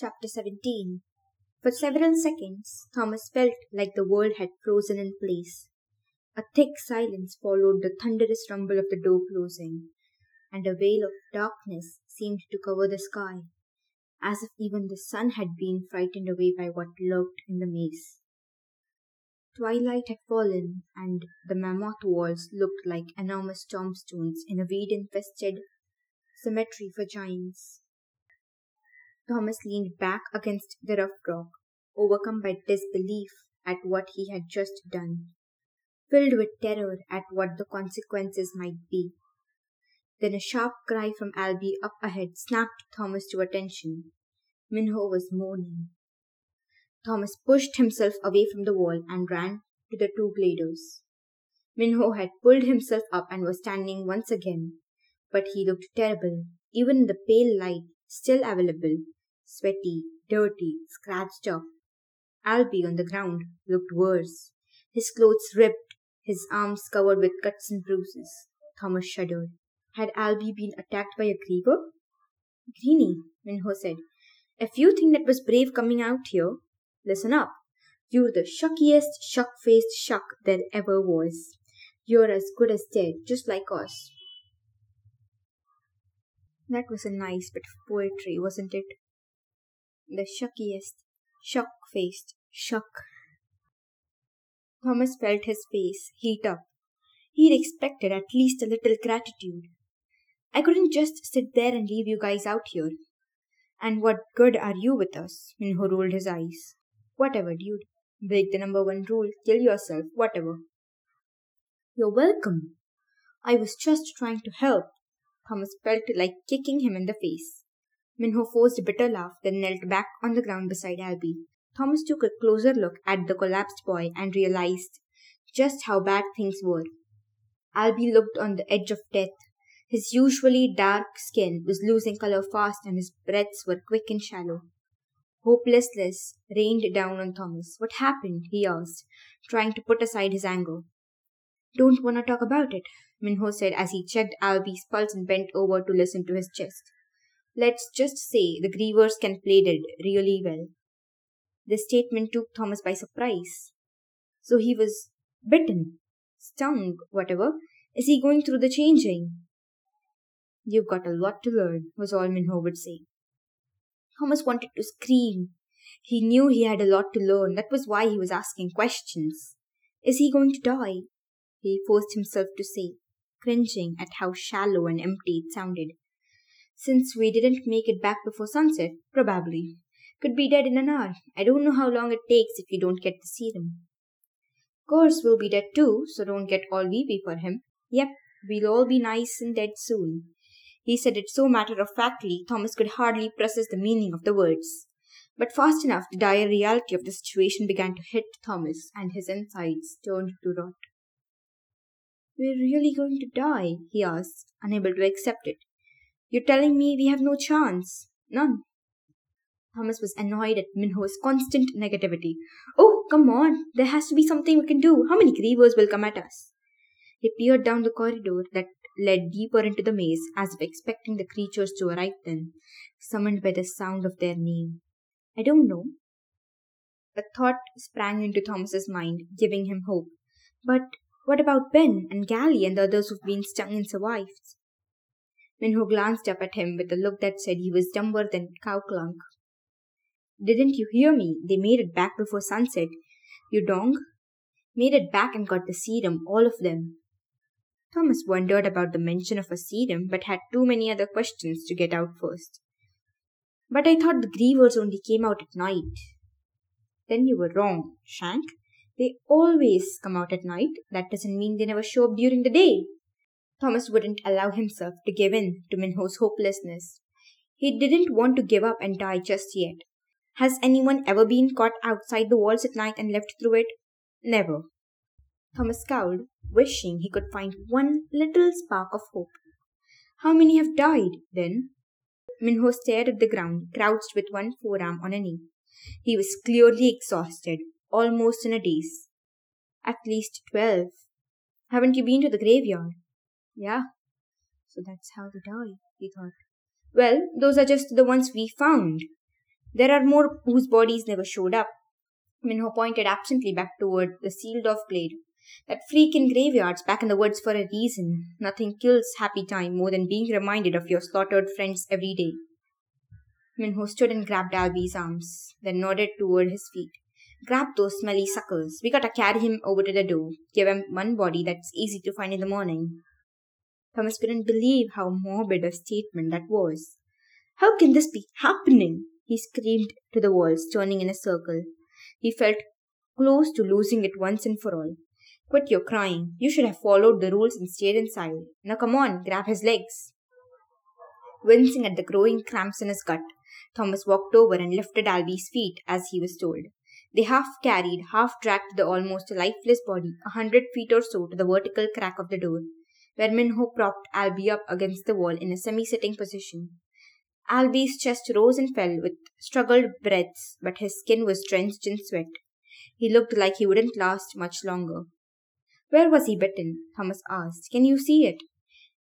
Chapter 17 For several seconds, Thomas felt like the world had frozen in place. A thick silence followed the thunderous rumble of the door closing, and a veil of darkness seemed to cover the sky, as if even the sun had been frightened away by what lurked in the maze. Twilight had fallen, and the mammoth walls looked like enormous tombstones in a weed infested cemetery for giants. Thomas leaned back against the rough rock, overcome by disbelief at what he had just done, filled with terror at what the consequences might be. Then a sharp cry from Alby up ahead snapped Thomas to attention. Minho was moaning. Thomas pushed himself away from the wall and ran to the two gladers. Minho had pulled himself up and was standing once again, but he looked terrible, even in the pale light still available, sweaty, dirty, scratched up. Alby on the ground looked worse, his clothes ripped, his arms covered with cuts and bruises. Thomas shuddered. Had Alby been attacked by a griever? Greenie, Minho said, if you think that was brave coming out here, listen up. You're the shuckiest, shuck faced shuck there ever was. You're as good as dead, just like us. That was a nice bit of poetry, wasn't it? The shuckiest, shuck faced shuck. Thomas felt his face heat up. He'd expected at least a little gratitude. I couldn't just sit there and leave you guys out here. And what good are you with us? Minho rolled his eyes. Whatever, dude. Break the number one rule, kill yourself, whatever. You're welcome. I was just trying to help. Thomas felt like kicking him in the face. Minho forced a bitter laugh, then knelt back on the ground beside Alby. Thomas took a closer look at the collapsed boy and realized just how bad things were. Alby looked on the edge of death. His usually dark skin was losing color fast and his breaths were quick and shallow. Hopelessness rained down on Thomas. What happened? he asked, trying to put aside his anger. Don't want to talk about it, Minho said as he checked Alby's pulse and bent over to listen to his chest. Let's just say the grievers can play dead really well. This statement took Thomas by surprise. So he was bitten, stung, whatever. Is he going through the changing? You've got a lot to learn, was all Minho would say. Thomas wanted to scream. He knew he had a lot to learn. That was why he was asking questions. Is he going to die? He forced himself to say, cringing at how shallow and empty it sounded. Since we didn't make it back before sunset, probably. Could be dead in an hour. I don't know how long it takes if you don't get the serum. Course we'll be dead too, so don't get all weepy for him. Yep, we'll all be nice and dead soon. He said it so matter of factly, Thomas could hardly process the meaning of the words. But fast enough, the dire reality of the situation began to hit Thomas, and his insides turned to rot. We're really going to die? he asked, unable to accept it. You're telling me we have no chance? None. Thomas was annoyed at Minho's constant negativity. Oh, come on. There has to be something we can do. How many grievers will come at us? He peered down the corridor that led deeper into the maze, as if expecting the creatures to arrive then, summoned by the sound of their name. I don't know. A thought sprang into Thomas's mind, giving him hope. But what about Ben and Gally and the others who've been stung and survived? Minho glanced up at him with a look that said he was dumber than cow klunk. Didn't you hear me? They made it back before sunset. You dong? Made it back and got the serum, all of them. Thomas wondered about the mention of a serum, but had too many other questions to get out first. But I thought the grievers only came out at night. Then you were wrong, Shank. They always come out at night. That doesn't mean they never show up during the day. Thomas wouldn't allow himself to give in to Minho's hopelessness. He didn't want to give up and die just yet. Has anyone ever been caught outside the walls at night and lived through it? Never. Thomas scowled, wishing he could find one little spark of hope. How many have died, then? Minho stared at the ground, crouched with one forearm on a knee. He was clearly exhausted, almost in a daze. At least twelve. Haven't you been to the graveyard? Yeah. So that's how they die, he thought. Well, those are just the ones we found. There are more whose bodies never showed up. Minho pointed absently back toward the sealed off glade. That freak in graveyards back in the woods for a reason. Nothing kills happy time more than being reminded of your slaughtered friends every day. Minho stood and grabbed Alby's arms, then nodded toward his feet. Grab those smelly suckers. We gotta carry him over to the door. Give him one body that's easy to find in the morning. Thomas couldn't believe how morbid a statement that was. How can this be happening? He screamed to the walls, turning in a circle. He felt close to losing it once and for all. Quit your crying. You should have followed the rules and stayed inside. Now come on, grab his legs. Wincing at the growing cramps in his gut, Thomas walked over and lifted Alby's feet as he was told. They half carried, half dragged the almost lifeless body a hundred feet or so to the vertical crack of the door, where Minho propped Alby up against the wall in a semi-sitting position. Alby's chest rose and fell with struggled breaths, but his skin was drenched in sweat. He looked like he wouldn't last much longer. Where was he bitten? Thomas asked. Can you see it?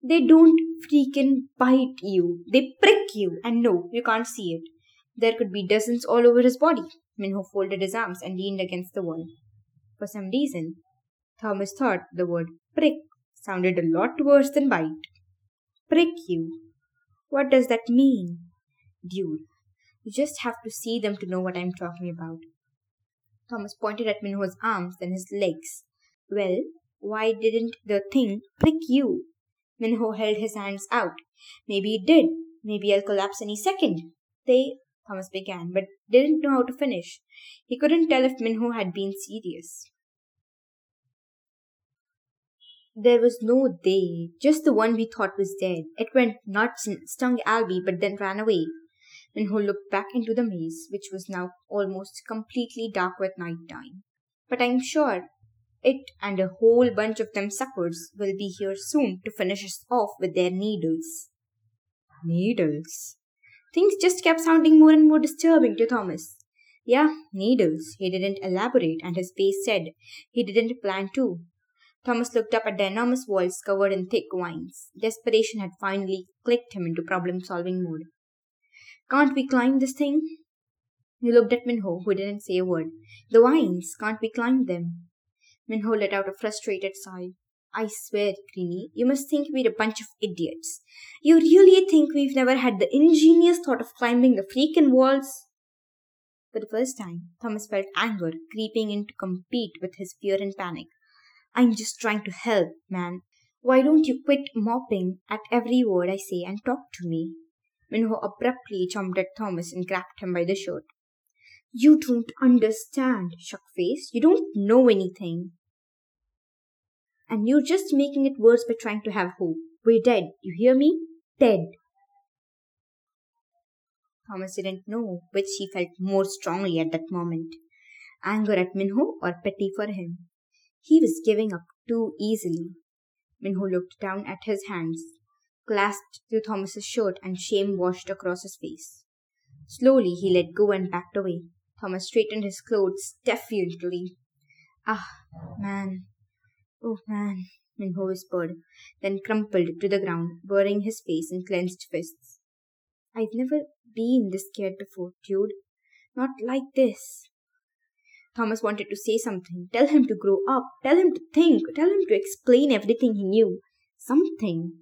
They don't freaking bite you. They prick you. And no, you can't see it. There could be dozens all over his body. Minho folded his arms and leaned against the wall. For some reason, Thomas thought the word prick sounded a lot worse than bite. Prick you. What does that mean? Dude, you just have to see them to know what I'm talking about. Thomas pointed at Minho's arms, then his legs. Well, why didn't the thing prick you? Minho held his hands out. Maybe it did. Maybe I'll collapse any second. They Thomas began, but didn't know how to finish. He couldn't tell if Minho had been serious. There was no they, just the one we thought was dead. It went nuts and stung Alby, but then ran away. Minho looked back into the maze, which was now almost completely dark with night time. But I'm sure it and a whole bunch of them suckers will be here soon to finish us off with their needles. Needles? Things just kept sounding more and more disturbing to Thomas. Yeah, needles. He didn't elaborate, and his face said he didn't plan to. Thomas looked up at the enormous walls covered in thick vines. Desperation had finally clicked him into problem solving mode. Can't we climb this thing? He looked at Minho, who didn't say a word. The vines, can't we climb them? Minho let out a frustrated sigh. I swear, Greenie, you must think we're a bunch of idiots. You really think we've never had the ingenious thought of climbing the freaking walls? For the first time, Thomas felt anger creeping in to compete with his fear and panic. I'm just trying to help, man. Why don't you quit mopping at every word I say and talk to me? Minho abruptly jumped at Thomas and grabbed him by the shirt. You don't understand, Shuckface. You don't know anything. And you're just making it worse by trying to have hope. We're dead. You hear me? Dead. Thomas didn't know which he felt more strongly at that moment anger at Minho or pity for him. He was giving up too easily. Minho looked down at his hands, clasped to Thomas's shirt, and shame washed across his face. Slowly he let go and backed away. Thomas straightened his clothes defiantly. Ah, man, Oh man, Minho whispered, then crumpled to the ground, burying his face in clenched fists. I've never been this scared before, dude. Not like this. Thomas wanted to say something, tell him to grow up, tell him to think, tell him to explain everything he knew. Something.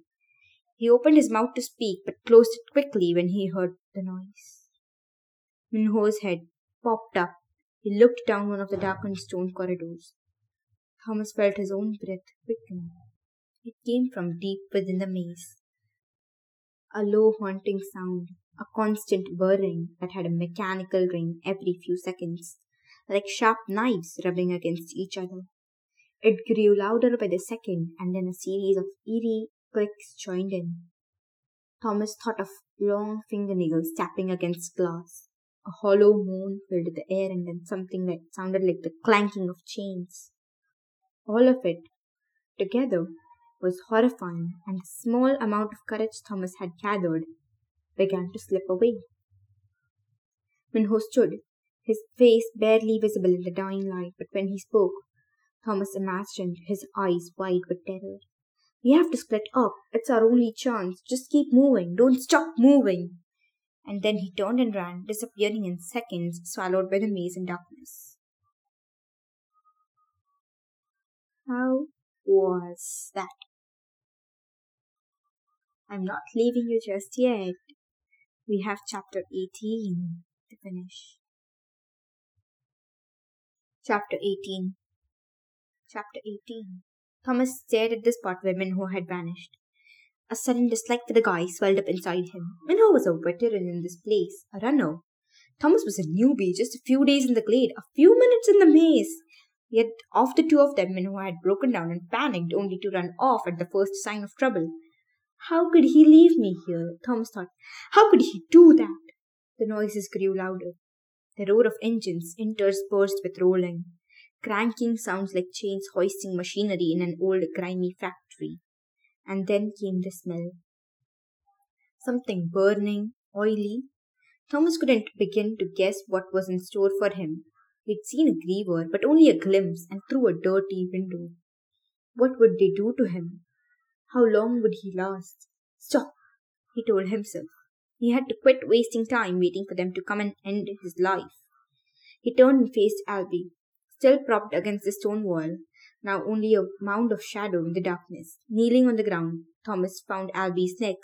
He opened his mouth to speak, but closed it quickly when he heard the noise. Minho's head popped up. He looked down one of the darkened stone corridors. Thomas felt his own breath quicken. It came from deep within the maze. A low haunting sound, a constant whirring that had a mechanical ring every few seconds, like sharp knives rubbing against each other. It grew louder by the second, and then a series of eerie clicks joined in. Thomas thought of long fingernails tapping against glass. A hollow moan filled the air, and then something that sounded like the clanking of chains. All of it together was horrifying, and the small amount of courage Thomas had gathered began to slip away. Minho stood, his face barely visible in the dying light, but when he spoke, Thomas imagined his eyes wide with terror. We have to split up. It's our only chance. Just keep moving. Don't stop moving. And then he turned and ran, disappearing in seconds, swallowed by the maze and darkness. How was that? I'm not leaving you just yet. We have chapter 18 to finish. Chapter 18 Chapter 18 Thomas stared at the spot where Minho had vanished. A sudden dislike for the guy swelled up inside him. Minho was a veteran in this place, a runner. Thomas was a newbie, just a few days in the glade, a few minutes in the maze. Yet of the two of them, Minho had broken down and panicked only to run off at the first sign of trouble. How could he leave me here? Thomas thought. How could he do that? The noises grew louder. The roar of engines interspersed with rolling, cranking sounds like chains hoisting machinery in an old grimy factory. And then came the smell. Something burning, oily. Thomas couldn't begin to guess what was in store for him. He'd seen a griever, but only a glimpse and through a dirty window. What would they do to him? How long would he last? Stop, he told himself. He had to quit wasting time waiting for them to come and end his life. He turned and faced Alby, still propped against the stone wall, now only a mound of shadow in the darkness. Kneeling on the ground, Thomas found Alby's neck,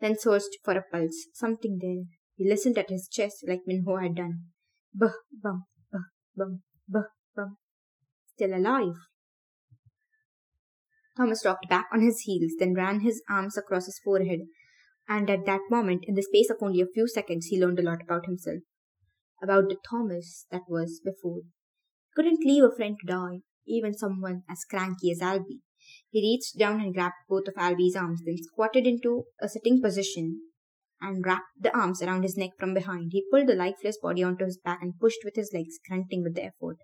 then searched for a pulse, something there. He listened at his chest like Minho had done. Buh, bum, buh, bum, buh, bum. Still alive. Thomas rocked back on his heels, then ran his arms across his forehead, and at that moment, in the space of only a few seconds, he learned a lot about himself. About the Thomas that was before. He couldn't leave a friend to die, even someone as cranky as Alby. He reached down and grabbed both of Alby's arms, then squatted into a sitting position and wrapped the arms around his neck from behind. He pulled the lifeless body onto his back and pushed with his legs, grunting with the effort.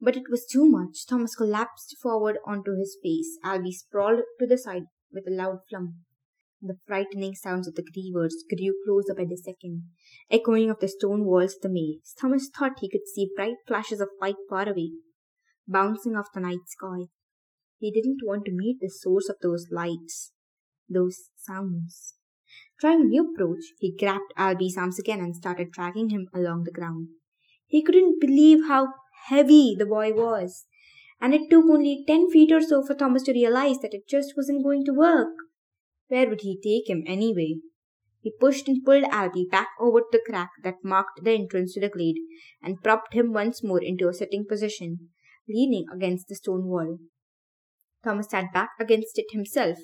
But it was too much. Thomas collapsed forward onto his face. Alby sprawled to the side with a loud flump. The frightening sounds of the grievers grew closer by the second, echoing off the stone walls of the maze. Thomas thought he could see bright flashes of light far away, bouncing off the night sky. He didn't want to meet the source of those lights, those sounds. Trying a new approach, he grabbed Alby's arms again and started dragging him along the ground. He couldn't believe how heavy the boy was, and it took only ten feet or so for Thomas to realize that it just wasn't going to work. Where would he take him anyway? He pushed and pulled Alby back over to the crack that marked the entrance to the glade and propped him once more into a sitting position, leaning against the stone wall. Thomas sat back against it himself,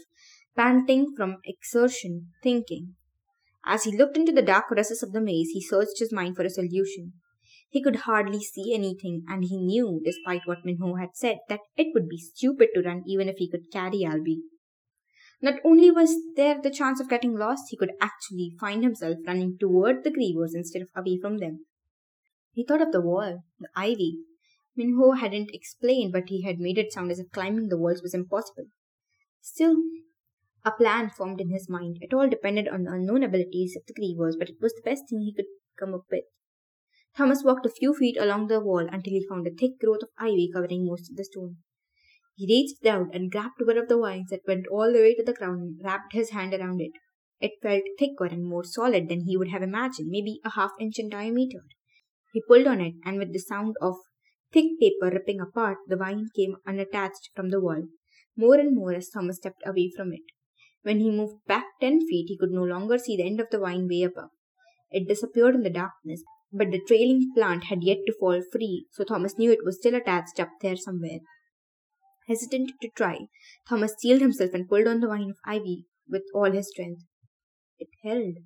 panting from exertion, thinking. As he looked into the dark recesses of the maze, he searched his mind for a solution. He could hardly see anything, and he knew, despite what Minho had said, that it would be stupid to run even if he could carry Alby. Not only was there the chance of getting lost, he could actually find himself running toward the grievers instead of away from them. He thought of the wall, the ivy. Minho hadn't explained, but he had made it sound as if climbing the walls was impossible. Still, a plan formed in his mind. It all depended on the unknown abilities of the grievers, but it was the best thing he could come up with. Thomas walked a few feet along the wall until he found a thick growth of ivy covering most of the stone. He reached down and grabbed one of the vines that went all the way to the ground and wrapped his hand around it. It felt thicker and more solid than he would have imagined, maybe a half inch in diameter. He pulled on it, and with the sound of thick paper ripping apart, the vine came unattached from the wall, more and more as Thomas stepped away from it. When he moved back ten feet, he could no longer see the end of the vine way above. It disappeared in the darkness, but the trailing plant had yet to fall free, so Thomas knew it was still attached up there somewhere. Hesitant to try, Thomas steeled himself and pulled on the vine of ivy with all his strength. It held.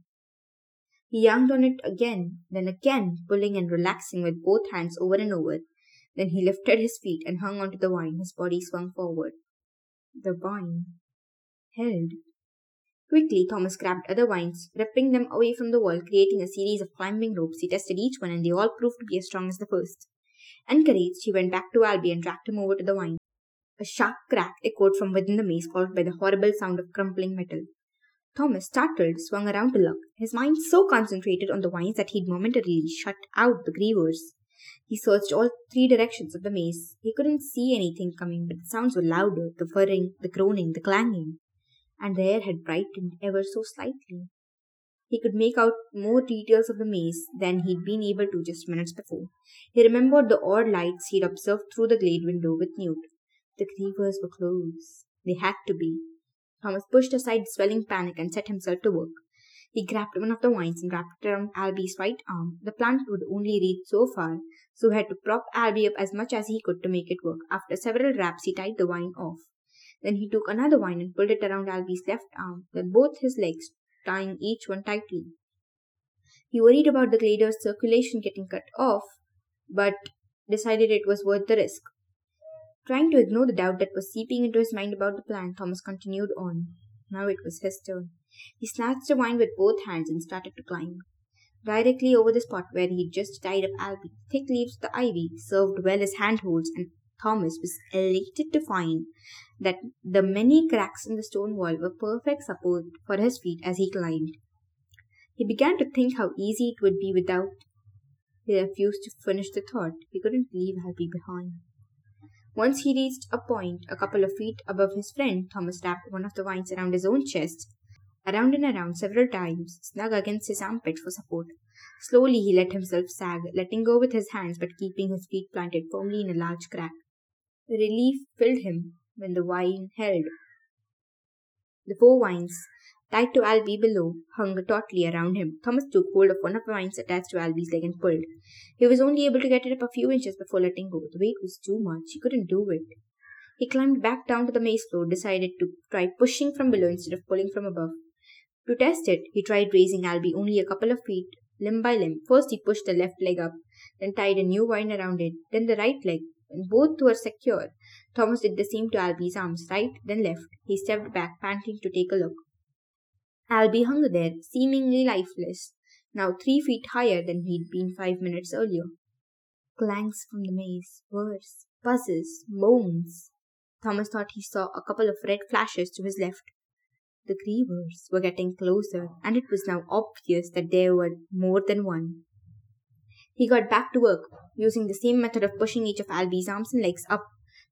He yanked on it again, then again, pulling and relaxing with both hands over and over. Then he lifted his feet and hung onto the vine. His body swung forward. The vine held. Quickly, Thomas grabbed other vines, ripping them away from the wall, creating a series of climbing ropes. He tested each one, and they all proved to be as strong as the first. Encouraged, he went back to Alby and dragged him over to the vine. A sharp crack echoed from within the maze, followed by the horrible sound of crumpling metal. Thomas, startled, swung around to look, his mind so concentrated on the vines that he'd momentarily shut out the grievers. He searched all three directions of the maze. He couldn't see anything coming, but the sounds were louder the whirring, the groaning, the clanging. And the air had brightened ever so slightly. He could make out more details of the maze than he'd been able to just minutes before. He remembered the odd lights he'd observed through the glade window with Newt. The grievers were close. They had to be. Thomas pushed aside swelling panic and set himself to work. He grabbed one of the vines and wrapped it around Alby's right arm. The plant would only reach so far, so he had to prop Alby up as much as he could to make it work. After several raps, he tied the vine off. Then he took another vine and pulled it around Alby's left arm, with both his legs, tying each one tightly. He worried about the glader's circulation getting cut off, but decided it was worth the risk. Trying to ignore the doubt that was seeping into his mind about the plan, Thomas continued on. Now it was his turn. He snatched the vine with both hands and started to climb. Directly over the spot where he'd just tied up Alby, thick leaves of the ivy served well as handholds, and Thomas was elated to find that the many cracks in the stone wall were perfect support for his feet as he climbed. He began to think how easy it would be without. He refused to finish the thought. He couldn't leave Alby behind. Once he reached a point a couple of feet above his friend, Thomas wrapped one of the vines around his own chest, around and around several times, snug against his armpit for support. Slowly he let himself sag, letting go with his hands but keeping his feet planted firmly in a large crack. Relief filled him when the vine held. The four vines, tied to Alby below, hung tautly around him. Thomas took hold of one of the vines attached to Alby's leg and pulled. He was only able to get it up a few inches before letting go. The weight was too much. He couldn't do it. He climbed back down to the maze floor, decided to try pushing from below instead of pulling from above. To test it, he tried raising Alby only a couple of feet, limb by limb. First, he pushed the left leg up, then tied a new vine around it, then the right leg, and both were secure. Thomas did the same to Alby's arms, right, then left. He stepped back, panting to take a look. Alby hung there, seemingly lifeless, now three feet higher than he'd been five minutes earlier. Clangs from the maze, whirs, buzzes, moans. Thomas thought he saw a couple of red flashes to his left. The grievers were getting closer, and it was now obvious that there were more than one. He got back to work, using the same method of pushing each of Alby's arms and legs up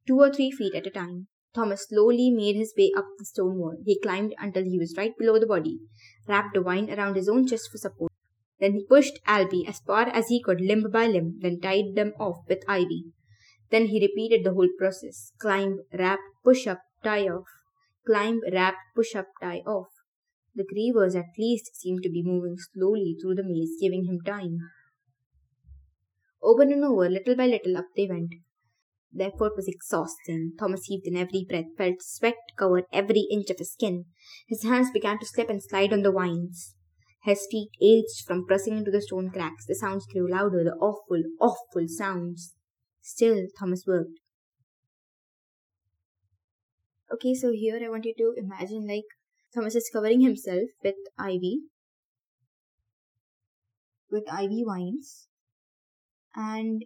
two or three feet at a time. Thomas slowly made his way up the stone wall. He climbed until he was right below the body, wrapped a vine around his own chest for support. Then he pushed Alby as far as he could limb by limb, then tied them off with ivy. Then he repeated the whole process climb, wrap, push up, tie off. Climb, wrap, push up, tie off. The grievers at least seemed to be moving slowly through the maze, giving him time. Over and over, little by little, up they went. The effort was exhausting. Thomas heaved in every breath, felt sweat cover every inch of his skin. His hands began to slip and slide on the vines. His feet ached from pressing into the stone cracks. The sounds grew louder, the awful, awful sounds. Still, Thomas worked. Okay, so here I want you to imagine like Thomas is covering himself with ivy, with ivy vines, and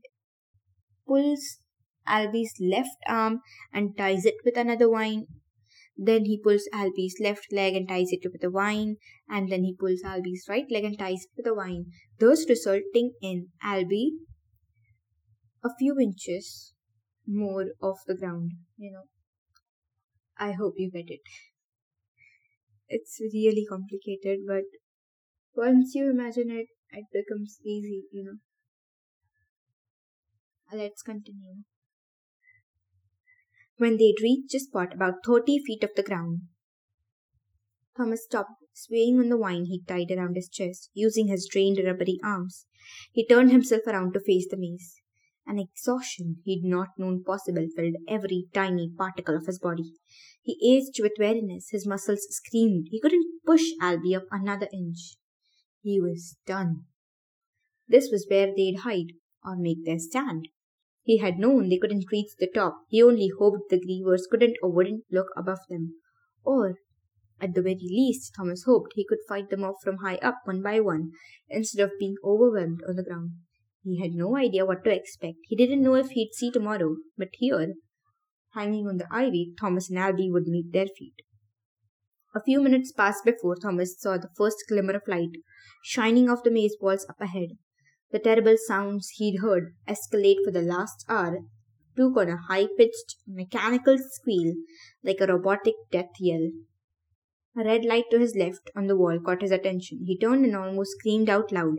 pulls Alby's left arm and ties it with another vine. Then he pulls Alby's left leg and ties it with a vine, and then he pulls Alby's right leg and ties it with a vine, thus resulting in Alby a few inches more off the ground, you know. I hope you get it. It's really complicated, but once you imagine it, it becomes easy, you know. Let's continue. When they'd reached a spot about thirty feet off the ground, Thomas stopped, swaying on the vine he'd tied around his chest, using his drained rubbery arms. He turned himself around to face the maze. An exhaustion he'd not known possible filled every tiny particle of his body. He ached with weariness, his muscles screamed. He couldn't push Alby up another inch. He was done. This was where they'd hide, or make their stand. He had known they couldn't reach the top. He only hoped the grievers couldn't or wouldn't look above them. Or, at the very least, Thomas hoped he could fight them off from high up one by one, instead of being overwhelmed on the ground. He had no idea what to expect. He didn't know if he'd see tomorrow, but here, hanging on the ivy, Thomas and Alby would meet their feet. A few minutes passed before Thomas saw the first glimmer of light shining off the maze walls up ahead. The terrible sounds he'd heard escalate for the last hour took on a high pitched, mechanical squeal like a robotic death yell. A red light to his left on the wall caught his attention. He turned and almost screamed out loud.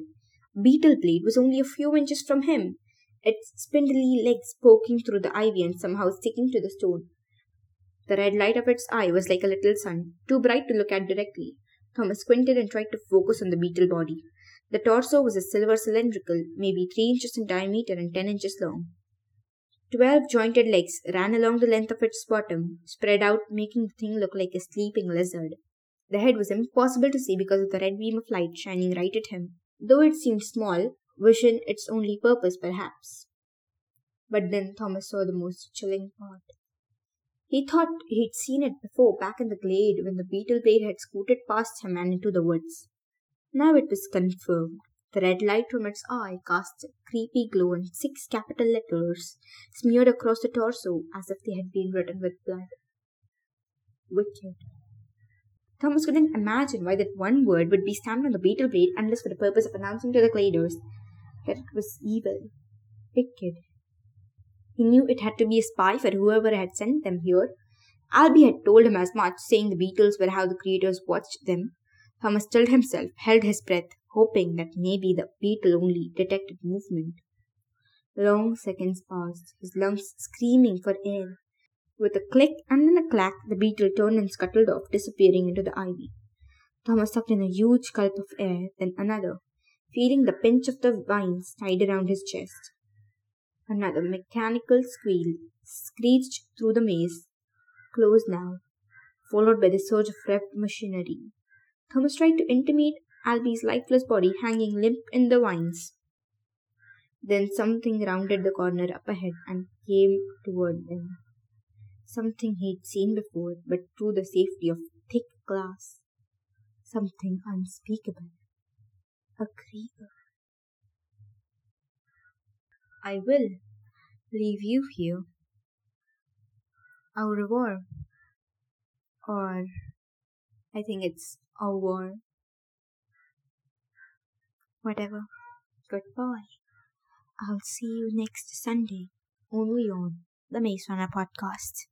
Beetle Blade was only a few inches from him, its spindly legs poking through the ivy and somehow sticking to the stone. The red light of its eye was like a little sun, too bright to look at directly. Thomas squinted and tried to focus on the beetle body. The torso was a silver cylindrical, maybe three inches in diameter and ten inches long. Twelve jointed legs ran along the length of its bottom, spread out, making the thing look like a sleeping lizard. The head was impossible to see because of the red beam of light shining right at him. Though it seemed small, vision its only purpose, perhaps. But then Thomas saw the most chilling part. He thought he'd seen it before back in the glade when the beetle blade had scooted past him and into the woods. Now it was confirmed. The red light from its eye cast a creepy glow and six capital letters smeared across the torso as if they had been written with blood. Wicked. Thomas couldn't imagine why that one word would be stamped on the beetle blade unless for the purpose of announcing to the gladers that it was evil. Wicked. He knew it had to be a spy for whoever had sent them here. Alby had told him as much, saying the beetles were how the creators watched them. Thomas stilled himself, held his breath, hoping that maybe the beetle only detected movement. Long seconds passed, his lungs screaming for air. With a click and then a clack, the beetle turned and scuttled off, disappearing into the ivy. Thomas sucked in a huge gulp of air, then another, feeling the pinch of the vines tied around his chest. Another mechanical squeal screeched through the maze, closed now, followed by the surge of revved machinery. Thomas tried to intimate Alby's lifeless body hanging limp in the vines. Then something rounded the corner up ahead and came toward them. Something he'd seen before, but through the safety of thick glass. Something unspeakable. A creeper. I will leave you here. Au revoir. Or I think it's au war. whatever. Goodbye. I'll see you next Sunday, only on the Runner podcast.